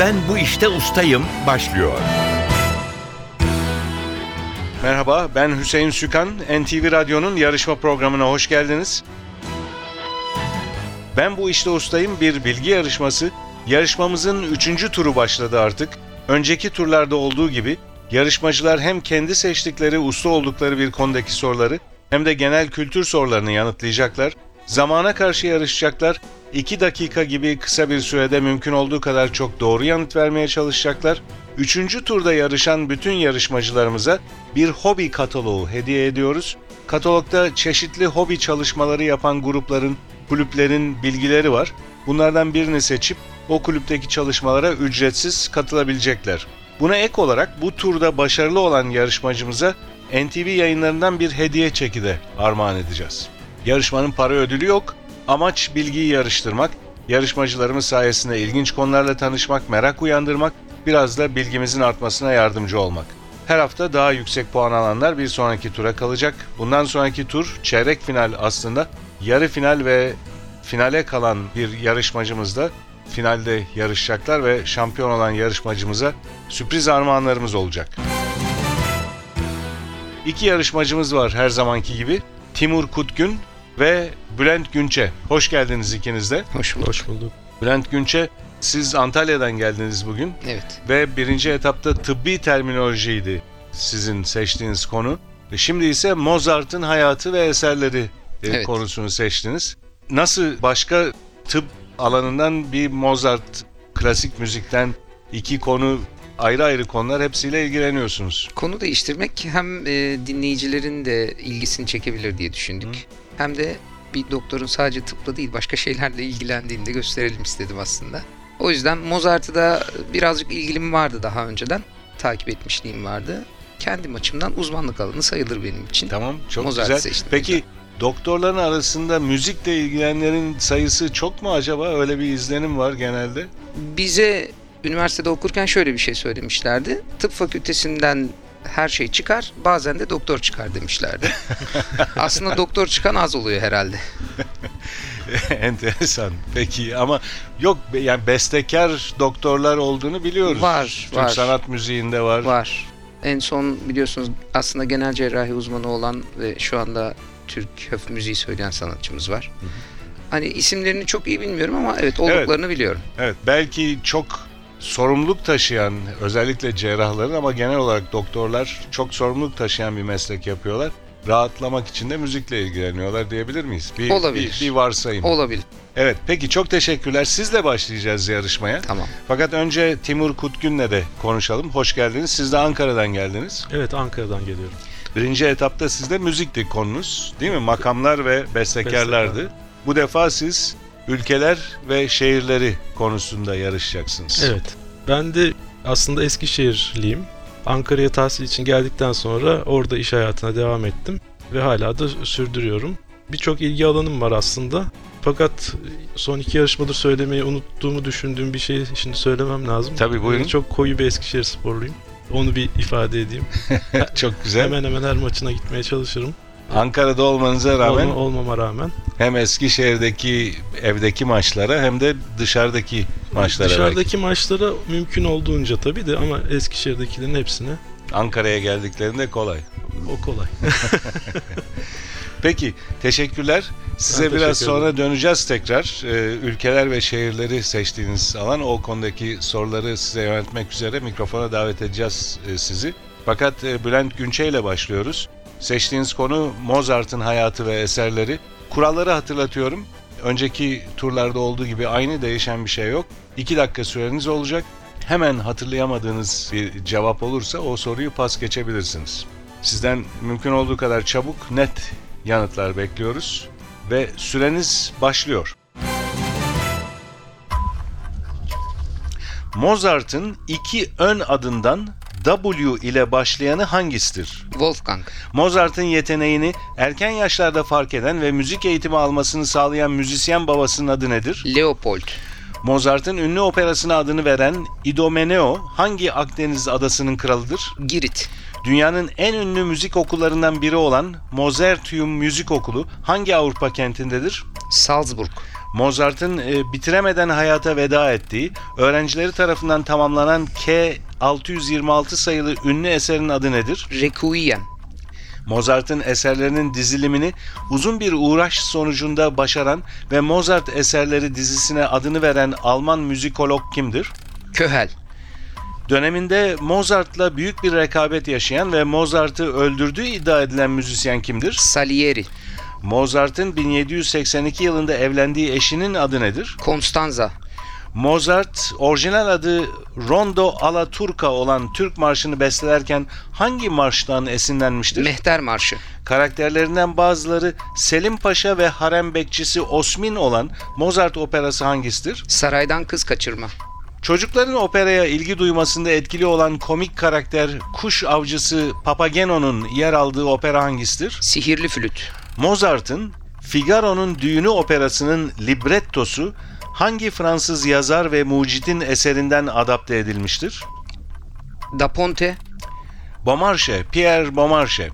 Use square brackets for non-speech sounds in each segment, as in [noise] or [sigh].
Ben bu işte ustayım başlıyor. Merhaba, ben Hüseyin Sükan. NTV Radyo'nun yarışma programına hoş geldiniz. Ben bu işte ustayım bir bilgi yarışması. Yarışmamızın üçüncü turu başladı artık. Önceki turlarda olduğu gibi yarışmacılar hem kendi seçtikleri, usta oldukları bir konudaki soruları hem de genel kültür sorularını yanıtlayacaklar. Zamana karşı yarışacaklar. 2 dakika gibi kısa bir sürede mümkün olduğu kadar çok doğru yanıt vermeye çalışacaklar. Üçüncü turda yarışan bütün yarışmacılarımıza bir hobi kataloğu hediye ediyoruz. Katalogda çeşitli hobi çalışmaları yapan grupların, kulüplerin bilgileri var. Bunlardan birini seçip o kulüpteki çalışmalara ücretsiz katılabilecekler. Buna ek olarak bu turda başarılı olan yarışmacımıza NTV yayınlarından bir hediye çeki de armağan edeceğiz. Yarışmanın para ödülü yok. Amaç bilgiyi yarıştırmak, yarışmacılarımız sayesinde ilginç konularla tanışmak, merak uyandırmak, biraz da bilgimizin artmasına yardımcı olmak. Her hafta daha yüksek puan alanlar bir sonraki tura kalacak. Bundan sonraki tur çeyrek final aslında. Yarı final ve finale kalan bir yarışmacımız da finalde yarışacaklar ve şampiyon olan yarışmacımıza sürpriz armağanlarımız olacak. İki yarışmacımız var her zamanki gibi. Timur Kutgün ve Bülent Günçe. Hoş geldiniz ikiniz de. Hoş bulduk. Hoş bulduk. Bülent Günçe, siz Antalya'dan geldiniz bugün Evet. ve birinci etapta tıbbi terminolojiydi sizin seçtiğiniz konu. Şimdi ise Mozart'ın hayatı ve eserleri e, Evet. konusunu seçtiniz. Nasıl başka tıp alanından bir Mozart klasik müzikten iki konu ayrı ayrı konular hepsiyle ilgileniyorsunuz. Konu değiştirmek hem e, dinleyicilerin de ilgisini çekebilir diye düşündük. Hem de bir doktorun sadece tıpla değil başka şeylerle ilgilendiğini de gösterelim istedim aslında. O yüzden Mozart'ı da birazcık ilgilim vardı daha önceden. Takip etmişliğim vardı. Kendim açımdan uzmanlık alanı sayılır benim için. Tamam, çok Mozart güzel. seçtim. Peki doktorların arasında müzikle ilgilenenlerin sayısı çok mu acaba? Öyle bir izlenim var genelde. Bize üniversitede okurken şöyle bir şey söylemişlerdi. Tıp fakültesinden her şey çıkar, bazen de doktor çıkar demişlerdi. [laughs] Aslında doktor çıkan az oluyor herhalde. [laughs] Enteresan. Peki ama yok yani bestekar doktorlar olduğunu biliyoruz. Var, Türk var. sanat müziğinde var. Var. En son biliyorsunuz aslında genel cerrahi uzmanı olan ve şu anda Türk höf müziği söyleyen sanatçımız var. Hani isimlerini çok iyi bilmiyorum ama evet olduklarını biliyorum. Evet, belki çok sorumluluk taşıyan özellikle cerrahların ama genel olarak doktorlar çok sorumluluk taşıyan bir meslek yapıyorlar. Rahatlamak için de müzikle ilgileniyorlar diyebilir miyiz? Bir, Olabilir. Bir, bir varsayım. Olabilir. evet, peki çok teşekkürler. Sizle başlayacağız yarışmaya. Tamam. Fakat önce Timur Kutgün'le de konuşalım. Hoş geldiniz. Siz de Ankara'dan geldiniz. Evet Ankara'dan geliyorum. Birinci etapta sizde müzikti konunuz değil mi? Makamlar ve bestekarlardı. Bu defa siz ülkeler ve şehirleri konusunda yarışacaksınız. Evet. Ben de aslında Eskişehirliyim. Ankara'ya tahsil için geldikten sonra orada iş hayatına devam ettim ve hala da sürdürüyorum. Birçok ilgi alanım var aslında. Fakat son iki yarışmadır söylemeyi unuttuğumu düşündüğüm bir şeyi şimdi söylemem lazım. Tabii, buyurun. Ee, Çok koyu bir Eskişehir sporluyum. Onu bir ifade edeyim. [laughs] Çok güzel. Hemen hemen her maçına gitmeye çalışırım. Ankara'da olmanıza rağmen Olma- olmama rağmen. hem Eskişehir'deki evdeki maçlara hem de dışarıdaki maçlara Dışarıdaki maçlara mümkün olduğunca tabii de ama Eskişehir'dekilerin hepsine belki. Ankara'ya geldiklerinde kolay. o kolay. [laughs] Peki teşekkürler. Size Ben biraz teşekkür sonra döneceğiz tekrar. Ee, ülkeler ve şehirleri seçtiğiniz alan o konudaki soruları size yöneltmek üzere mikrofona davet edeceğiz e, sizi. Fakat e, Bülent Günçe ile başlıyoruz. Seçtiğiniz konu Mozart'ın hayatı ve eserleri. Kuralları hatırlatıyorum. Önceki turlarda olduğu gibi aynı değişen bir şey yok. 2 dakika süreniz olacak. Hemen hatırlayamadığınız bir cevap olursa o soruyu pas geçebilirsiniz. Sizden mümkün olduğu kadar çabuk, net yanıtlar bekliyoruz ve süreniz başlıyor. Mozart'ın iki ön adından W ile başlayanı hangisidir? Wolfgang. Mozart'ın yeteneğini erken yaşlarda fark eden ve müzik eğitimi almasını sağlayan müzisyen babasının adı nedir? Leopold. Mozart'ın ünlü operasına adını veren Idomeneo hangi Akdeniz adasının kralıdır? Girit. Dünyanın en ünlü müzik okullarından biri olan Mozarteum Müzik Okulu hangi Avrupa kentindedir? Salzburg. Mozart'ın e, bitiremeden hayata veda ettiği, öğrencileri tarafından tamamlanan K 626 sayılı ünlü eserin adı nedir? Requiem. Mozart'ın eserlerinin dizilimini uzun bir uğraş sonucunda başaran ve Mozart eserleri dizisine adını veren Alman müzikolog kimdir? Köhel. Döneminde Mozart'la büyük bir rekabet yaşayan ve Mozart'ı öldürdüğü iddia edilen müzisyen kimdir? Salieri. Mozart'ın 1782 yılında evlendiği eşinin adı nedir? Constanza. Mozart orijinal adı Rondo alla Turca olan Türk marşını bestelerken hangi marştan esinlenmiştir? Mehter Marşı. Karakterlerinden bazıları Selim Paşa ve harem bekçisi Osmin olan Mozart operası hangisidir? Saraydan Kız Kaçırma. Çocukların operaya ilgi duymasında etkili olan komik karakter kuş avcısı Papageno'nun yer aldığı opera hangisidir? Sihirli Flüt. Mozart'ın Figaro'nun Düğünü operasının librettosu hangi Fransız yazar ve mucidin eserinden adapte edilmiştir? Da Ponte. Beaumarchais, Pierre Beaumarchais.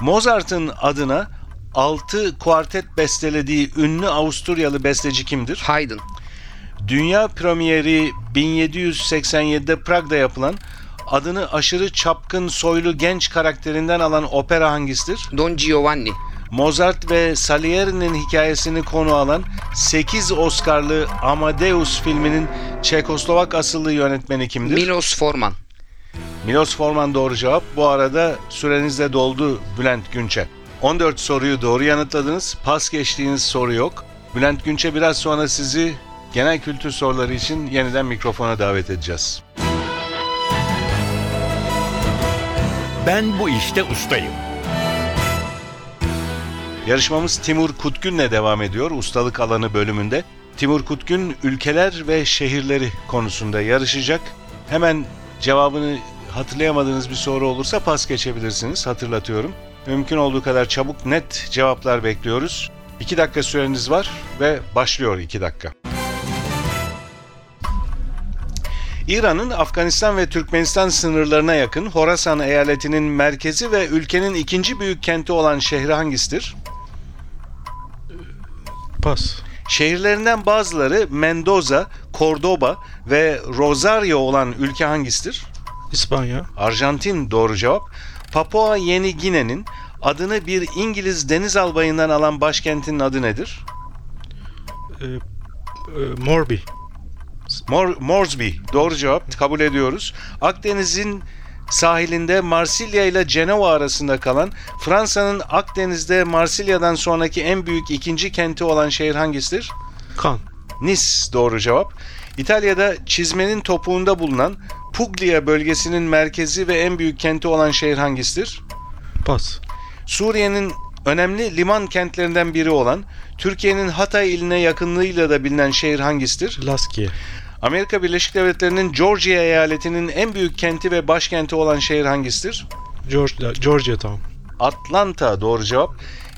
Mozart'ın adına 6 kuartet bestelediği ünlü Avusturyalı besteci kimdir? Haydn. Dünya premieri 1787'de Prag'da yapılan adını aşırı çapkın soylu genç karakterinden alan opera hangisidir? Don Giovanni. Mozart ve Salieri'nin hikayesini konu alan 8 Oscar'lı Amadeus filminin Çekoslovak asıllı yönetmeni kimdir? Milos Forman. Milos Forman doğru cevap. Bu arada süreniz de doldu Bülent Günçe. 14 soruyu doğru yanıtladınız. Pas geçtiğiniz soru yok. Bülent Günçe biraz sonra sizi genel kültür soruları için yeniden mikrofona davet edeceğiz. Ben bu işte ustayım. Yarışmamız Timur Kutgün'le devam ediyor ustalık alanı bölümünde. Timur Kutgün ülkeler ve şehirleri konusunda yarışacak. Hemen cevabını hatırlayamadığınız bir soru olursa pas geçebilirsiniz hatırlatıyorum. Mümkün olduğu kadar çabuk net cevaplar bekliyoruz. 2 dakika süreniz var ve başlıyor 2 dakika. İran'ın Afganistan ve Türkmenistan sınırlarına yakın Horasan eyaletinin merkezi ve ülkenin ikinci büyük kenti olan şehri hangisidir? Pas. Şehirlerinden bazıları Mendoza, Cordoba ve Rosario olan ülke hangisidir? İspanya. Arjantin doğru cevap. Papua Yeni Gine'nin adını bir İngiliz deniz albayından alan başkentinin adı nedir? Ee, e, Morbi. Mor Moresby doğru cevap kabul ediyoruz. Akdeniz'in sahilinde Marsilya ile Cenova arasında kalan Fransa'nın Akdeniz'de Marsilya'dan sonraki en büyük ikinci kenti olan şehir hangisidir? Kan. Nice doğru cevap. İtalya'da çizmenin topuğunda bulunan Puglia bölgesinin merkezi ve en büyük kenti olan şehir hangisidir? Pas. Suriye'nin önemli liman kentlerinden biri olan Türkiye'nin Hatay iline yakınlığıyla da bilinen şehir hangisidir? Laskiye. Amerika Birleşik Devletleri'nin Georgia eyaletinin en büyük kenti ve başkenti olan şehir hangisidir? Georgia, Georgia Town. Atlanta doğru cevap.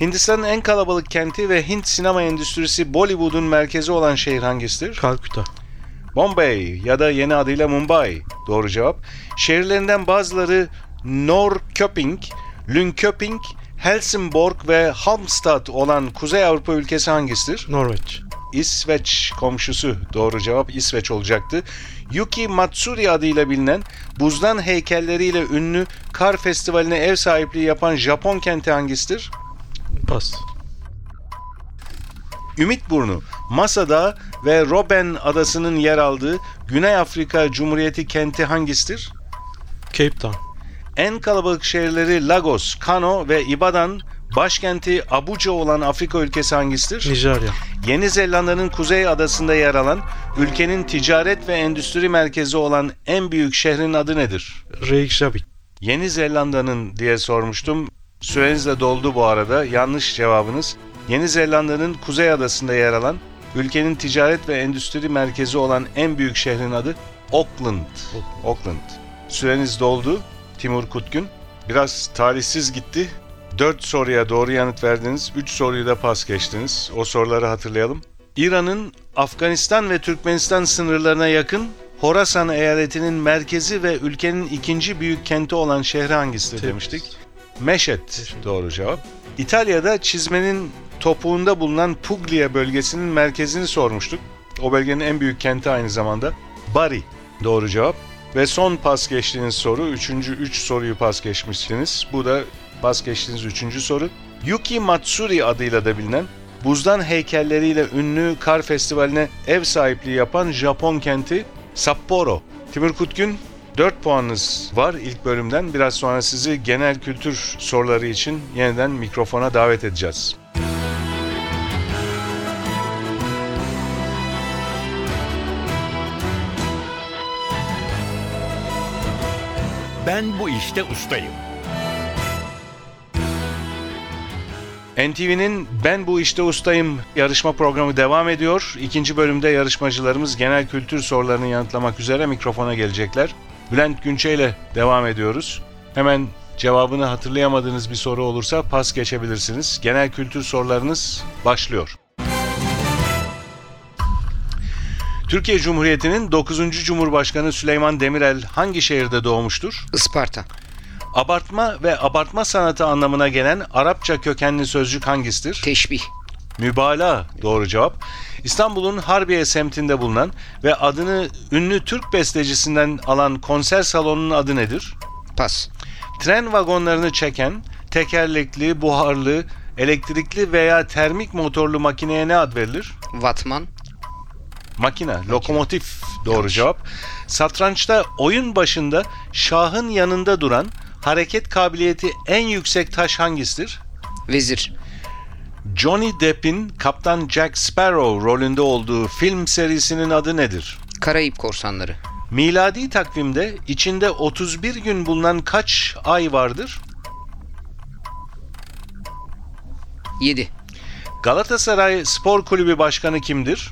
Hindistan'ın en kalabalık kenti ve Hint sinema endüstrisi Bollywood'un merkezi olan şehir hangisidir? Kalküta. Bombay ya da yeni adıyla Mumbai doğru cevap. Şehirlerinden bazıları Norrköping, Linköping, Helsingborg ve Halmstad olan Kuzey Avrupa ülkesi hangisidir? Norveç. İsveç komşusu doğru cevap İsveç olacaktı. Yuki Matsuri adıyla bilinen buzdan heykelleriyle ünlü kar festivaline ev sahipliği yapan Japon kenti hangisidir? Pas. Ümitburnu, Masada ve Robben adasının yer aldığı Güney Afrika Cumhuriyeti kenti hangisidir? Cape Town. En kalabalık şehirleri Lagos, Kano ve Ibadan, başkenti Abuja olan Afrika ülkesi hangisidir? Nijerya. Yeni Zelanda'nın kuzey adasında yer alan, ülkenin ticaret ve endüstri merkezi olan en büyük şehrin adı nedir? Reykjavik. Yeni Zelanda'nın diye sormuştum. Süreniz de doldu bu arada. Yanlış cevabınız. Yeni Zelanda'nın kuzey adasında yer alan, ülkenin ticaret ve endüstri merkezi olan en büyük şehrin adı Auckland. Auckland. Süreniz doldu. Timur Kutgün. Biraz talihsiz gitti. 4 soruya doğru yanıt verdiniz. 3 soruyu da pas geçtiniz. O soruları hatırlayalım. İran'ın Afganistan ve Türkmenistan sınırlarına yakın Horasan eyaletinin merkezi ve ülkenin ikinci büyük kenti olan şehri hangisidir Tebriz. demiştik. Meşet doğru cevap. İtalya'da çizmenin topuğunda bulunan Puglia bölgesinin merkezini sormuştuk. O bölgenin en büyük kenti aynı zamanda. Bari doğru cevap. Ve son pas geçtiğiniz soru, üçüncü üç soruyu pas geçmişsiniz. Bu da pas geçtiğiniz üçüncü soru. Yuki Matsuri adıyla da bilinen, buzdan heykelleriyle ünlü kar festivaline ev sahipliği yapan Japon kenti Sapporo. Timur Kutgün 4 puanınız var ilk bölümden. Biraz sonra sizi genel kültür soruları için yeniden mikrofona davet edeceğiz. Ben bu işte ustayım. NTV'nin Ben Bu İşte Ustayım yarışma programı devam ediyor. İkinci bölümde yarışmacılarımız genel kültür sorularını yanıtlamak üzere mikrofona gelecekler. Bülent Günçe ile devam ediyoruz. Hemen cevabını hatırlayamadığınız bir soru olursa pas geçebilirsiniz. Genel kültür sorularınız başlıyor. Türkiye Cumhuriyeti'nin 9. Cumhurbaşkanı Süleyman Demirel hangi şehirde doğmuştur? Isparta. Abartma ve abartma sanatı anlamına gelen Arapça kökenli sözcük hangisidir? Teşbih. Mübalağa doğru cevap. İstanbul'un Harbiye semtinde bulunan ve adını ünlü Türk bestecisinden alan konser salonunun adı nedir? Pas. Tren vagonlarını çeken tekerlekli, buharlı, elektrikli veya termik motorlu makineye ne ad verilir? Vatman. Makine, lokomotif doğru Yanlış. cevap. Satrançta oyun başında şahın yanında duran hareket kabiliyeti en yüksek taş hangisidir? Vezir. Johnny Depp'in Kaptan Jack Sparrow rolünde olduğu film serisinin adı nedir? Karayip Korsanları. Miladi takvimde içinde 31 gün bulunan kaç ay vardır? 7. Galatasaray Spor Kulübü Başkanı kimdir?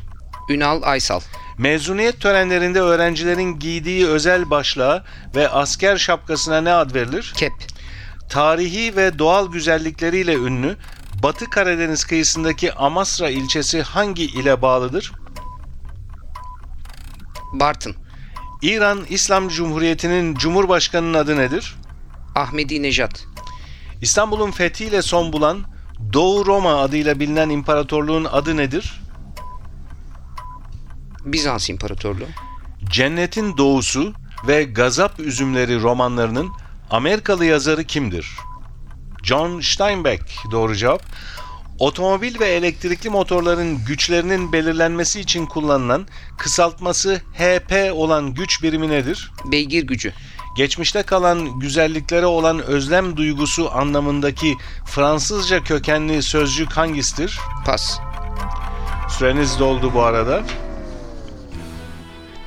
Ünal Aysal. Mezuniyet törenlerinde öğrencilerin giydiği özel başlığa ve asker şapkasına ne ad verilir? Kep. Tarihi ve doğal güzellikleriyle ünlü Batı Karadeniz kıyısındaki Amasra ilçesi hangi ile bağlıdır? Bartın. İran İslam Cumhuriyeti'nin Cumhurbaşkanı'nın adı nedir? Ahmedi Nejat. İstanbul'un fethiyle son bulan Doğu Roma adıyla bilinen imparatorluğun adı nedir? Bizans İmparatorluğu. Cennetin Doğusu ve Gazap Üzümleri romanlarının Amerikalı yazarı kimdir? John Steinbeck doğru cevap. Otomobil ve elektrikli motorların güçlerinin belirlenmesi için kullanılan kısaltması HP olan güç birimi nedir? Beygir gücü. Geçmişte kalan güzelliklere olan özlem duygusu anlamındaki Fransızca kökenli sözcük hangisidir? Pas. Süreniz doldu bu arada.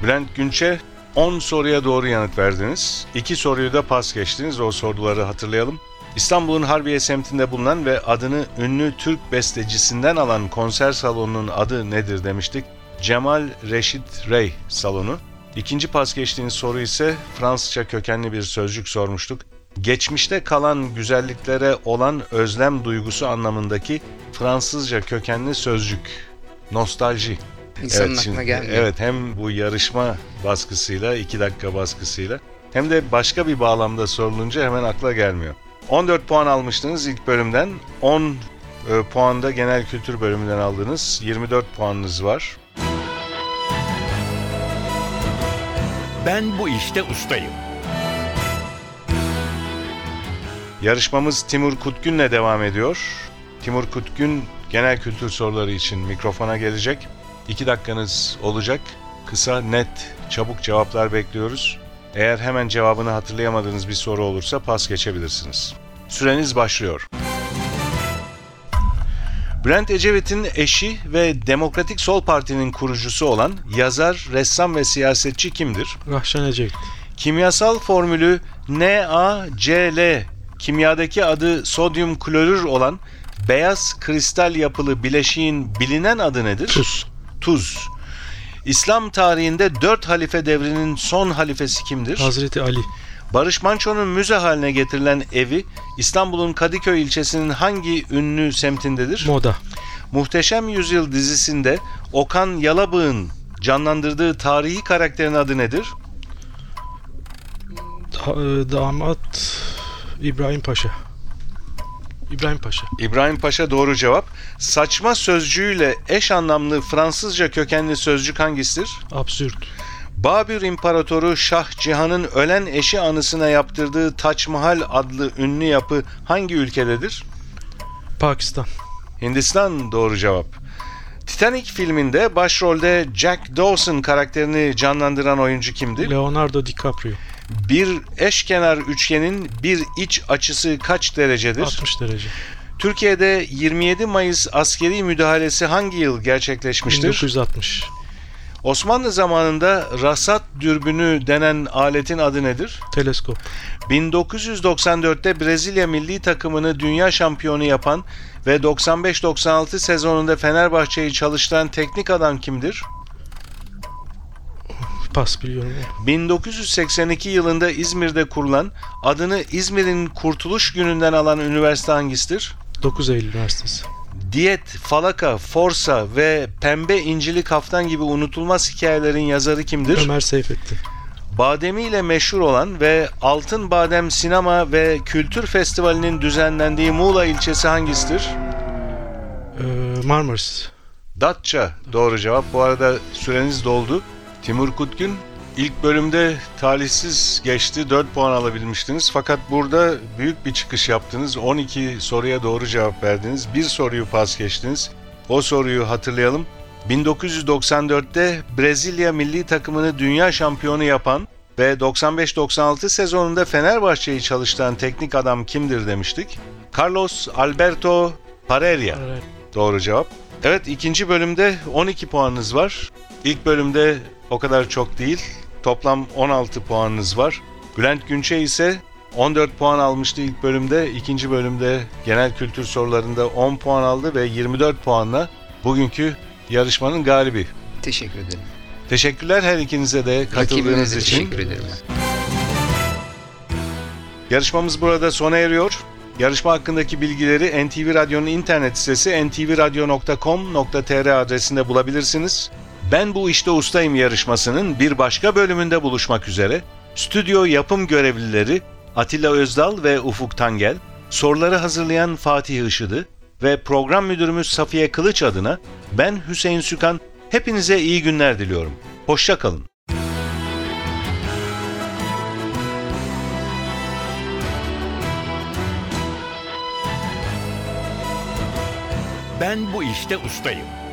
Bülent Günçe 10 soruya doğru yanıt verdiniz. 2 soruyu da pas geçtiniz. O soruları hatırlayalım. İstanbul'un Harbiye semtinde bulunan ve adını ünlü Türk bestecisinden alan konser salonunun adı nedir demiştik. Cemal Reşit Rey salonu. İkinci pas geçtiğiniz soru ise Fransızca kökenli bir sözcük sormuştuk. Geçmişte kalan güzelliklere olan özlem duygusu anlamındaki Fransızca kökenli sözcük. Nostalji. İnsanın Evet, aklına şimdi- gelmiyor. Evet hem bu yarışma baskısıyla, 2 dakika baskısıyla hem de başka bir bağlamda sorulunca hemen akla gelmiyor. 14 puan almıştınız ilk bölümden. 10 e, puan da genel kültür bölümünden aldınız. 24 puanınız var. Ben bu işte ustayım. Yarışmamız Timur Kutgün'le devam ediyor. Timur Kutgün genel kültür soruları için mikrofona gelecek. 2 dakikanız olacak. Kısa, net, çabuk cevaplar bekliyoruz. Eğer hemen cevabını hatırlayamadığınız bir soru olursa pas geçebilirsiniz. Süreniz başlıyor. Bülent Ecevit'in eşi ve Demokratik Sol Parti'nin kurucusu olan yazar, ressam ve siyasetçi kimdir? Rahşan Ecevit. Kimyasal formülü NaCl, kimyadaki adı sodyum klorür olan beyaz kristal yapılı bileşiğin bilinen adı nedir? Tuz. Tuz. İslam tarihinde dört halife devrinin son halifesi kimdir? Hazreti Ali. Barış Manço'nun müze haline getirilen evi İstanbul'un Kadıköy ilçesinin hangi ünlü semtindedir? Moda. Muhteşem Yüzyıl dizisinde Okan Yalabık'ın canlandırdığı tarihi karakterin adı nedir? Da- e, damat İbrahim Paşa. İbrahim Paşa. İbrahim Paşa doğru cevap. Saçma sözcüğüyle eş anlamlı Fransızca kökenli sözcük hangisidir? Absürt. Babür İmparatoru Şah Cihan'ın ölen eşi anısına yaptırdığı Taç Mahal adlı ünlü yapı hangi ülkededir? Pakistan. Hindistan doğru cevap. Titanic filminde başrolde Jack Dawson karakterini canlandıran oyuncu kimdir? Leonardo DiCaprio. Bir eşkenar üçgenin bir iç açısı kaç derecedir? 60 derece. Türkiye'de 27 Mayıs askeri müdahalesi hangi yıl gerçekleşmiştir? 1960. Osmanlı zamanında rasat dürbünü denen aletin adı nedir? Teleskop. 1994'te Brezilya milli takımını dünya şampiyonu yapan ve 95-96 sezonunda Fenerbahçe'yi çalıştıran teknik adam kimdir? Pas biliyorum. 1982 yılında İzmir'de kurulan, adını İzmir'in Kurtuluş Günü'nden alan üniversite hangisidir? 9 Eylül Üniversitesi. Diyet, Falaka, Forsa ve Pembe İncili Kaftan gibi unutulmaz hikayelerin yazarı kimdir? Ömer Seyfettin. Bademiyle meşhur olan ve Altın Badem Sinema ve Kültür Festivali'nin düzenlendiği Muğla ilçesi hangisidir? Ee, Marmaris. Datça doğru cevap. Bu arada süreniz doldu. Timur Kutgün ilk bölümde talihsiz geçti. 4 puan alabilmiştiniz. Fakat burada büyük bir çıkış yaptınız. 12 soruya doğru cevap verdiniz. Bir soruyu pas geçtiniz. O soruyu hatırlayalım. 1994'te Brezilya milli takımını dünya şampiyonu yapan ve 95-96 sezonunda Fenerbahçe'yi çalıştıran teknik adam kimdir demiştik? Carlos Alberto Pareria. Evet. Doğru cevap. Evet ikinci bölümde 12 puanınız var. İlk bölümde o kadar çok değil. Toplam 16 puanınız var. Bülent Günçe ise 14 puan almıştı ilk bölümde. İkinci bölümde genel kültür sorularında 10 puan aldı ve 24 puanla bugünkü yarışmanın galibi. Teşekkür ederim. Teşekkürler her ikinize de katıldığınız Rakibimize için. teşekkür ederim. Yarışmamız burada sona eriyor. Yarışma hakkındaki bilgileri NTV Radyo'nun internet sitesi ntvradio.com.tr adresinde bulabilirsiniz. Ben bu işte ustayım yarışmasının bir başka bölümünde buluşmak üzere. Stüdyo yapım görevlileri Atilla Özdal ve Ufuk Tangel, soruları hazırlayan Fatih Işıdı ve program müdürümüz Safiye Kılıç adına ben Hüseyin Sükan hepinize iyi günler diliyorum. Hoşça kalın. Ben bu işte ustayım.